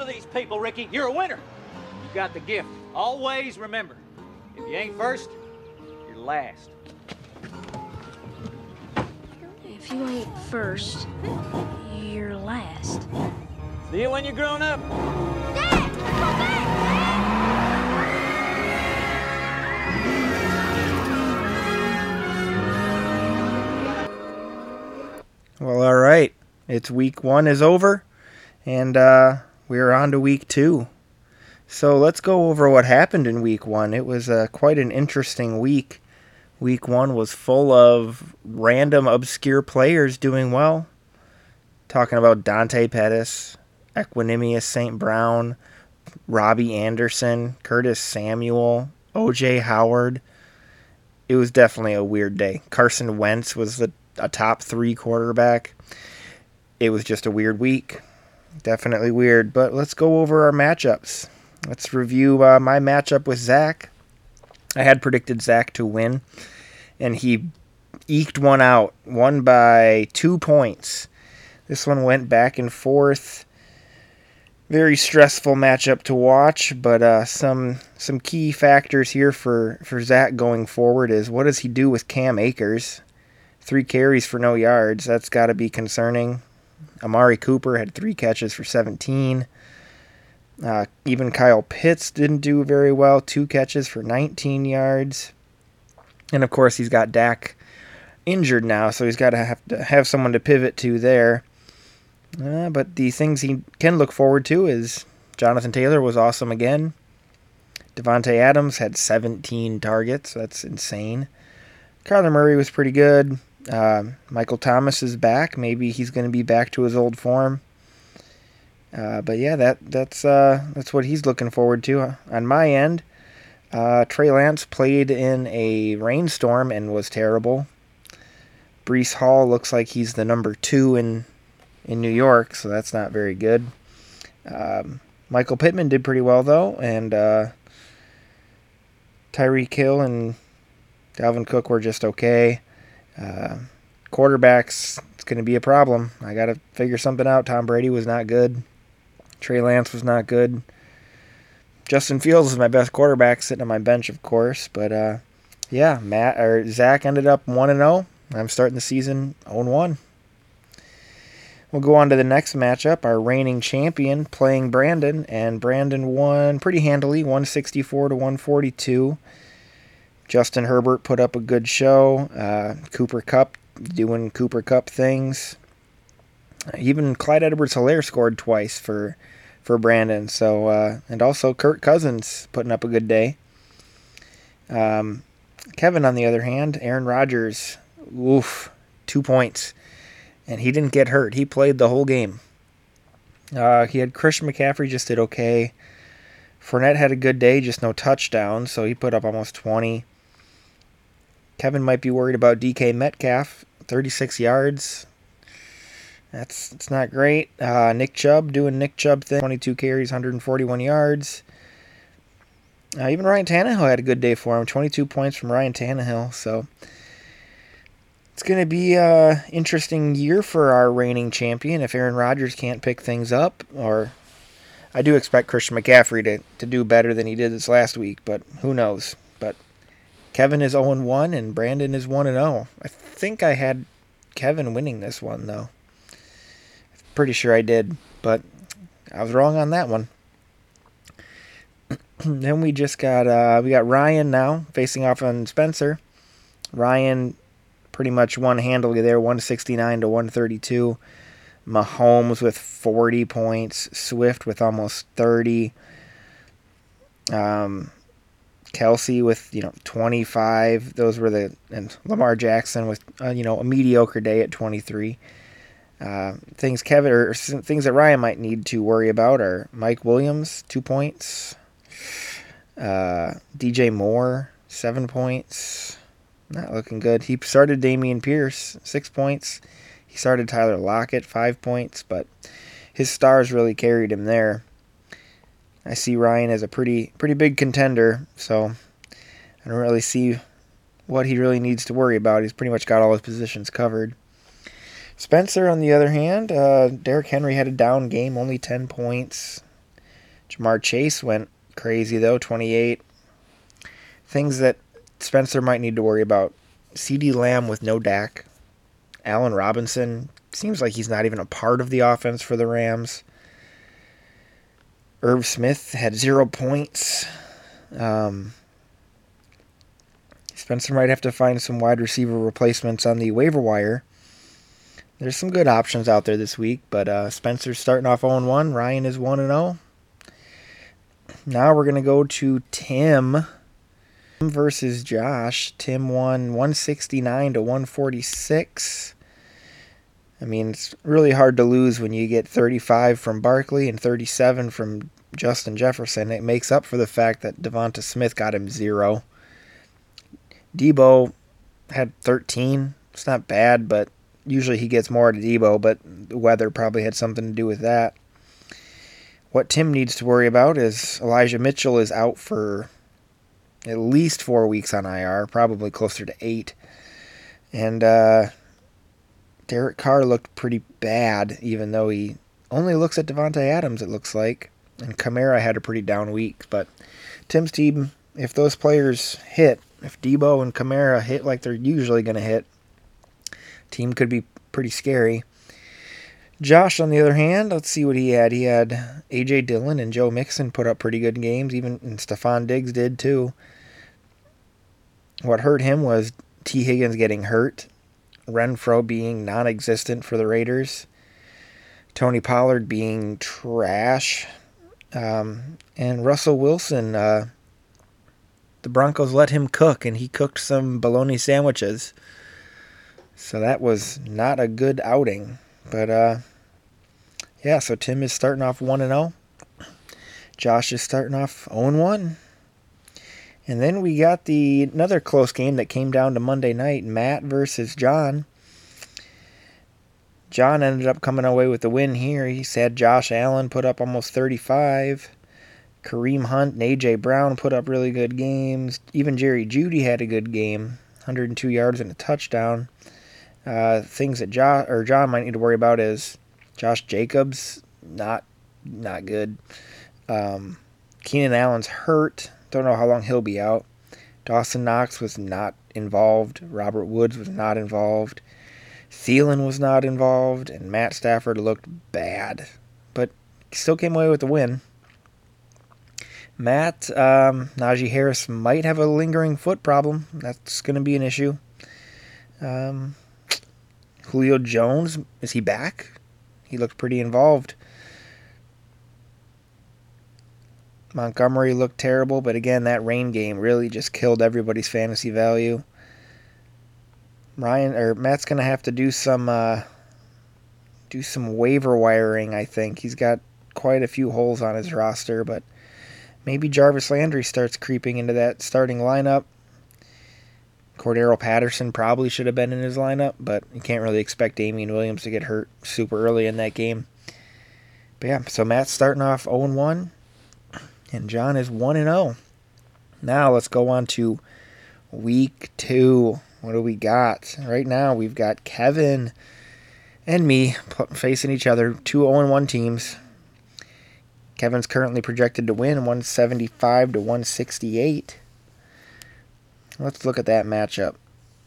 to these people, Ricky. You're a winner. You got the gift. Always remember, if you ain't first, you're last. If you ain't first, you're last. See you when you're grown up. Dad! Go back! Well, all right. It's week one is over, and uh, we're on to week two. So let's go over what happened in week one. It was uh, quite an interesting week. Week one was full of random, obscure players doing well. Talking about Dante Pettis, Equanimeous St. Brown, Robbie Anderson, Curtis Samuel, OJ Howard. It was definitely a weird day. Carson Wentz was the a top three quarterback. It was just a weird week. Definitely weird. But let's go over our matchups. Let's review uh, my matchup with Zach. I had predicted Zach to win, and he eked one out, won by two points. This one went back and forth. Very stressful matchup to watch, but uh, some some key factors here for, for Zach going forward is what does he do with Cam Akers? Three carries for no yards. That's got to be concerning. Amari Cooper had three catches for 17. Uh, even Kyle Pitts didn't do very well. Two catches for 19 yards. And of course, he's got Dak injured now, so he's got to have to have someone to pivot to there. Uh, but the things he can look forward to is Jonathan Taylor was awesome again. Davante Adams had 17 targets. That's insane. Kyler Murray was pretty good. Uh, Michael Thomas is back. Maybe he's going to be back to his old form. Uh, but yeah, that that's uh, that's what he's looking forward to. On my end, uh, Trey Lance played in a rainstorm and was terrible. Breece Hall looks like he's the number two in in New York, so that's not very good. Um, Michael Pittman did pretty well though, and uh, Hill and Dalvin Cook were just okay. Uh, quarterbacks, it's going to be a problem. I got to figure something out. Tom Brady was not good. Trey Lance was not good. Justin Fields is my best quarterback, sitting on my bench, of course. But uh, yeah, Matt or Zach ended up one and zero. I'm starting the season 0 1. We'll go on to the next matchup. Our reigning champion playing Brandon, and Brandon won pretty handily, 164 to 142. Justin Herbert put up a good show. Uh, Cooper Kupp doing Cooper Kupp things. Even Clyde Edwards-Helaire scored twice for for Brandon. So uh, and also Kirk Cousins putting up a good day. Um, Kevin, on the other hand, Aaron Rodgers, oof, two points, and he didn't get hurt. He played the whole game. Uh, he had Christian McCaffrey just did okay. Fournette had a good day, just no touchdowns, so he put up almost 20. Kevin might be worried about DK Metcalf, 36 yards. That's it's not great. Uh, Nick Chubb doing Nick Chubb thing, 22 carries, 141 yards. Uh, even Ryan Tannehill had a good day for him, 22 points from Ryan Tannehill. So it's going to be an interesting year for our reigning champion if Aaron Rodgers can't pick things up. Or I do expect Christian McCaffrey to, to do better than he did this last week, but who knows? Kevin is 0 1 and Brandon is 1 0. I think I had Kevin winning this won, though. Pretty sure I did, but I was wrong on that one. then we just got uh, we got Ryan now facing off on Spencer. Ryan pretty much one handily there, 169 to 132. Mahomes with 40 points, Swift with almost 30. Um, Kelce with you know 25. Those were the and Lamar Jackson with uh, you know a mediocre day at 23. Uh, things Kevin or things that Ryan might need to worry about are Mike Williams two points, uh, DJ Moore seven points, not looking good. He started Dameon Pierce six points. He started Tyler Lockett five points, but his stars really carried him there. I see Ryan as a pretty pretty big contender, so I don't really see what he really needs to worry about. He's pretty much got all his positions covered. Spencer, on the other hand, uh, Derrick Henry had a down game, only 10 points. Ja'Marr Chase went crazy though, 28. Things that Spencer might need to worry about. CeeDee Lamb with no Dak. Allen Robinson seems like he's not even a part of the offense for the Rams. Irv Smith had zero points. Um, Spencer might have to find some wide receiver replacements on the waiver wire. There's some good options out there this week, but uh, Spencer's starting off 0 1. Ryan is 1 0. Now we're going to go to Tim versus Josh. Tim won 169 to 146. I mean, it's really hard to lose when you get 35 from Barkley and 37 from Justin Jefferson. It makes up for the fact that Devonta Smith got him zero. Deebo had 13. It's not bad, but usually he gets more to Deebo, but the weather probably had something to do with that. What Tim needs to worry about is Elijah Mitchell is out for at least four weeks on IR, probably closer to eight. And uh, Derek Carr looked pretty bad, even though he only looks at Davante Adams, it looks like. And Kamara had a pretty down week. But Tim's team, if those players hit, if Deebo and Kamara hit like they're usually going to hit, team could be pretty scary. Josh, on the other hand, let's see what he had. He had A.J. Dillon and Joe Mixon put up pretty good games, even and Stefon Diggs did too. What hurt him was Tee Higgins getting hurt, Renfrow being non existent for the Raiders, Tony Pollard being trash, um, and Russell Wilson. Uh, the Broncos let him cook, and he cooked some bologna sandwiches. So that was not a good outing. But uh, yeah, so Tim is starting off 1 0. Josh is starting off 0 1. And then we got the another close game that came down to Monday night, Matt versus John. John ended up coming away with the win here. He said Josh Allen put up almost 35. Kareem Hunt and AJ Brown put up really good games. Even Jerry Jeudy had a good game, 102 yards and a touchdown. Uh, things that John or John might need to worry about is Josh Jacobs, not not good. Um, Keenan Allen's hurt. Don't know how long he'll be out. Dawson Knox was not involved. Robert Woods was not involved. Thielen was not involved, and Matt Stafford looked bad, but still came away with the win. Matt, um, Najee Harris might have a lingering foot problem. That's going to be an issue. Um, Julio Jones, is he back? He looked pretty involved. Montgomery looked terrible, but again, that rain game really just killed everybody's fantasy value. Ryan or Matt's gonna have to do some uh, do some waiver wiring. I think he's got quite a few holes on his roster, but maybe Jarvis Landry starts creeping into that starting lineup. Cordarrelle Patterson probably should have been in his lineup, but you can't really expect Damien Williams to get hurt super early in that game. But yeah, so Matt's starting off 0 1, and John is 1 and 0. Now let's go on to week two. What do we got? Right now we've got Kevin and me facing each other, two 0 1 teams. Kevin's currently projected to win 175 to 168. Let's look at that matchup.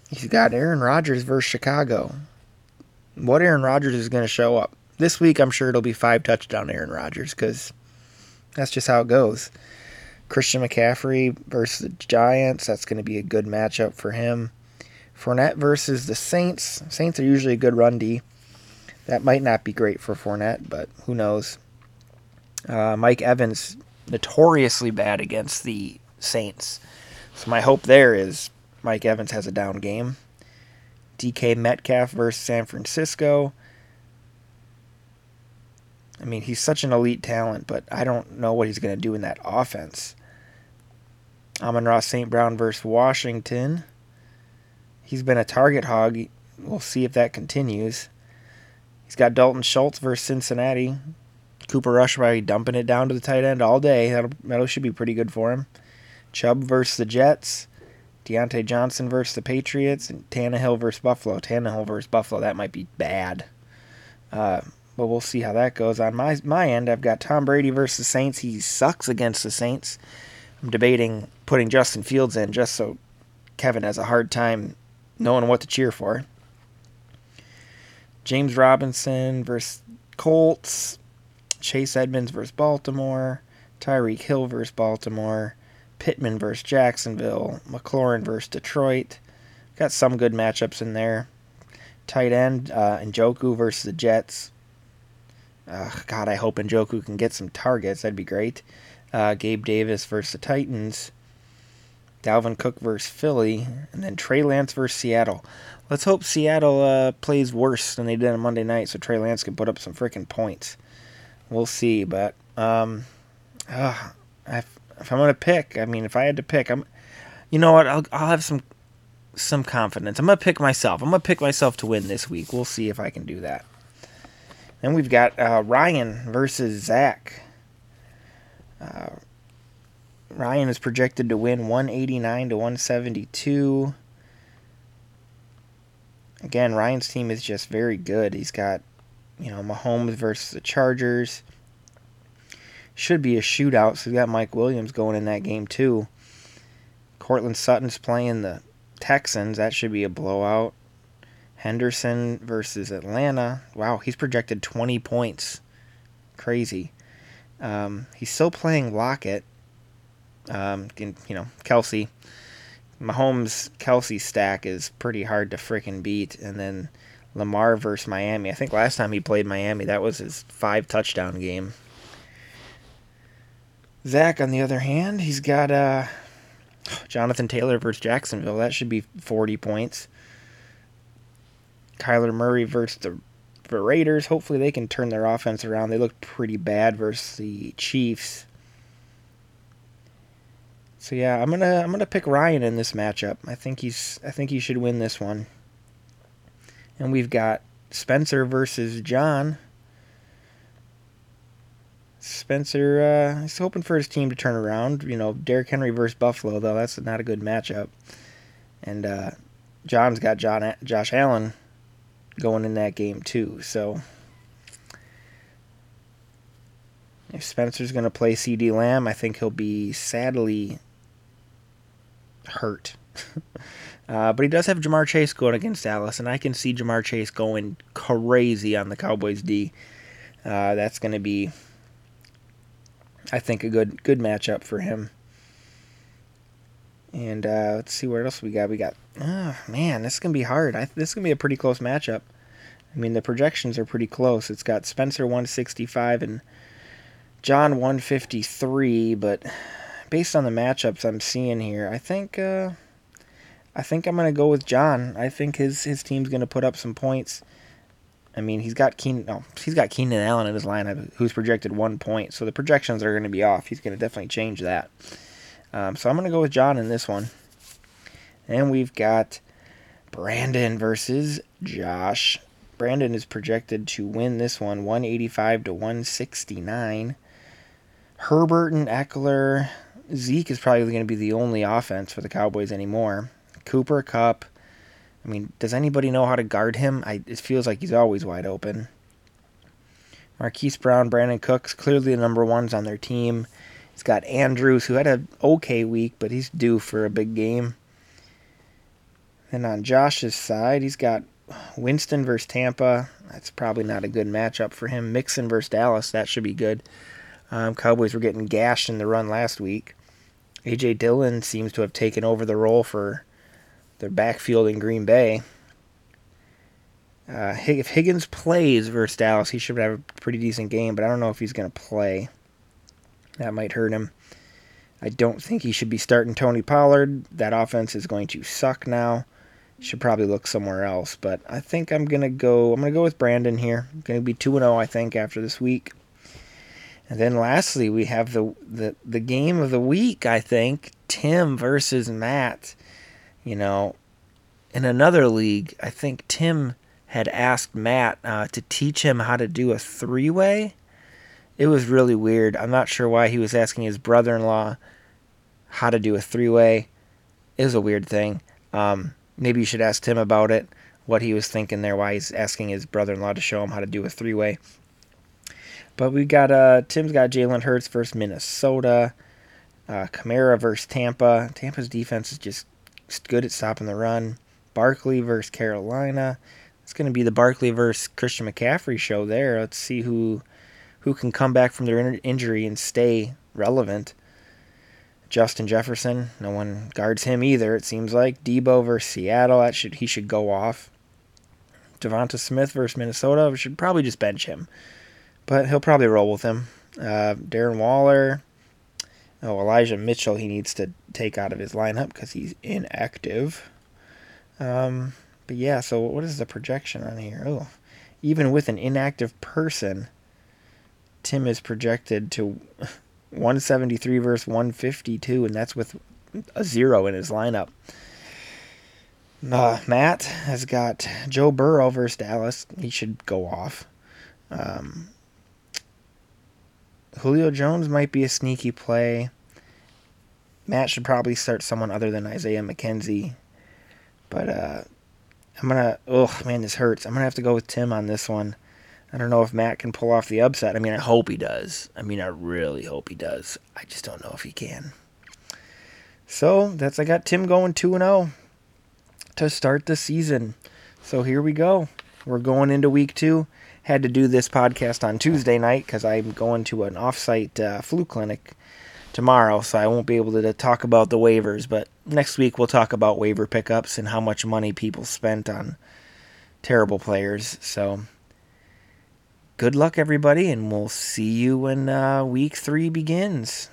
He's got Aaron Rodgers versus Chicago. What Aaron Rodgers is going to show up? This week, I'm sure it'll be five touchdown Aaron Rodgers because that's just how it goes. Christian McCaffrey versus the Giants. That's going to be a good matchup for him. Fournette versus the Saints. Saints are usually a good run D. That might not be great for Fournette, but who knows? Uh, Mike Evans notoriously bad against the Saints. So my hope there is Mike Evans has a down game. DK Metcalf versus San Francisco. I mean, he's such an elite talent, but I don't know what he's going to do in that offense. Amon-Ra St. Brown versus Washington. He's been a target hog. We'll see if that continues. He's got Dalton Schultz versus Cincinnati. Cooper Rush probably dumping it down to the tight end all day. That'll, that should be pretty good for him. Chubb versus the Jets. Diontae Johnson versus the Patriots. And Tannehill versus Buffalo. Tannehill versus Buffalo. That might be bad. Uh, but we'll see how that goes. On my my end, I've got Tom Brady versus Saints. He sucks against the Saints. I'm debating putting Justin Fields in just so Kevin has a hard time knowing what to cheer for. James Robinson versus Colts. Chase Edmonds versus Baltimore. Tyreek Hill versus Baltimore. Pittman versus Jacksonville. McLaurin versus Detroit. Got some good matchups in there. Tight end, uh, Njoku versus the Jets. Uh, God, I hope Njoku can get some targets. That'd be great. Uh, Gabe Davis versus the Titans. Dalvin Cook versus Philly. And then Trey Lance versus Seattle. Let's hope Seattle uh, plays worse than they did on Monday night so Trey Lance can put up some freaking points. We'll see. But um, uh, if, if I'm going to pick, I mean, if I had to pick, I'm. You know what? I'll, I'll have some some confidence. I'm gonna pick myself. I'm gonna pick myself to win this week. We'll see if I can do that. Then we've got uh, Ryan versus Zach. Uh, Ryan is projected to win 189 to 172. Again, Ryan's team is just very good. He's got, you know, Mahomes versus the Chargers. Should be a shootout, so we've got Mike Williams going in that game too. Courtland Sutton's playing the Texans. That should be a blowout. Henderson versus Atlanta. Wow, he's projected 20 points. Crazy. Um, he's still playing Lockett. Um, you know, Kelce. Mahomes Kelce stack is pretty hard to freaking beat. And then Lamar versus Miami. I think last time he played Miami, that was his five touchdown game. Zach, on the other hand, he's got uh, Jonathan Taylor versus Jacksonville. That should be 40 points. Kyler Murray versus the, the Raiders. Hopefully they can turn their offense around. They looked pretty bad versus the Chiefs. So yeah, I'm gonna I'm gonna pick Ryan in this matchup. I think he's I think he should win this one. And we've got Spencer versus John. Spencer, uh, hoping for his team to turn around. You know, Derrick Henry versus Buffalo, though, that's not a good matchup. And uh, John's got John, Josh Allen going in that game, too. So if Spencer's going to play CeeDee Lamb, I think he'll be sadly hurt. uh, but he does have Ja'Marr Chase going against Dallas, and I can see Ja'Marr Chase going crazy on the Cowboys D. Uh, that's going to be I think a good good matchup for him. And uh, let's see what else we got. We got oh man, this is gonna be hard. I, this is gonna be a pretty close matchup. I mean, the projections are pretty close. It's got Spencer 165 and John 153, but based on the matchups I'm seeing here, I think uh, I think I'm gonna go with John. I think his his team's gonna put up some points. I mean, he's got Keenan. No, he's got Keenan Allen in his lineup, who's projected one point. So the projections are going to be off. He's going to definitely change that. Um, so I'm going to go with John in this one. And we've got Brandon versus Josh. Brandon is projected to win this one, 185 to 169. Herbert and Ekeler. Zeke is probably going to be the only offense for the Cowboys anymore. Cooper Kupp. I mean, does anybody know how to guard him? I, it feels like he's always wide open. Marquise Brown, Brandin Cooks, clearly the number ones on their team. He's got Andrews, who had an okay week, but he's due for a big game. And on Josh's side, he's got Winston versus Tampa. That's probably not a good matchup for him. Mixon versus Dallas. That should be good. Um, Cowboys were getting gashed in the run last week. A.J. Dillon seems to have taken over the role for their backfield in Green Bay. Uh, if Higgins plays versus Dallas, he should have a pretty decent game, but I don't know if he's going to play. That might hurt him. I don't think he should be starting Tony Pollard. That offense is going to suck now. Should probably look somewhere else, but I think I'm gonna go. I'm gonna go with Brandon here. I'm gonna be two and zero, I think, after this week. And then lastly, we have the the the game of the week. I think Tim versus Matt. You know, in another league, I think Tim had asked Matt uh, to teach him how to do a three way. It was really weird. I'm not sure why he was asking his brother in law how to do a three way. It was a weird thing. Um, maybe you should ask Tim about it, what he was thinking there, why he's asking his brother in law to show him how to do a three way. But we got uh Tim's got Jalen Hurts versus Minnesota. Uh, versus Tampa. Tampa's defense is just good at stopping the run. Barkley versus Carolina. It's going to be the Barkley versus Christian McCaffrey show there. Let's see who who can come back from their in- injury and stay relevant. Justin Jefferson, no one guards him either. It seems like Deebo versus Seattle. That should he should go off. Devonta Smith versus Minnesota. We should probably just bench him, but he'll probably roll with him. Uh, Darren Waller. Oh, Elijah Mitchell. He needs to take out of his lineup because he's inactive. Um, but yeah. So what is the projection on here? Oh, even with an inactive person, Tim is projected to 173 versus 152, and that's with a zero in his lineup. Uh, Matt has got Joe Burrow versus Dallas. He should go off. Um, Julio Jones might be a sneaky play. Matt should probably start someone other than Isaiah McKenzie. But uh, I'm going to. Oh, man, this hurts. I'm going to have to go with Tim on this one. I don't know if Matt can pull off the upset. I mean, I hope he does. I mean, I really hope he does. I just don't know if he can. So that's I got Tim going two and zero to start the season. So here we go. We're going into week two. Had to do this podcast on Tuesday night because I'm going to an offsite uh, flu clinic tomorrow, so I won't be able to talk about the waivers. But next week we'll talk about waiver pickups and how much money people spent on terrible players. So good luck, everybody, and we'll see you when uh, week three begins.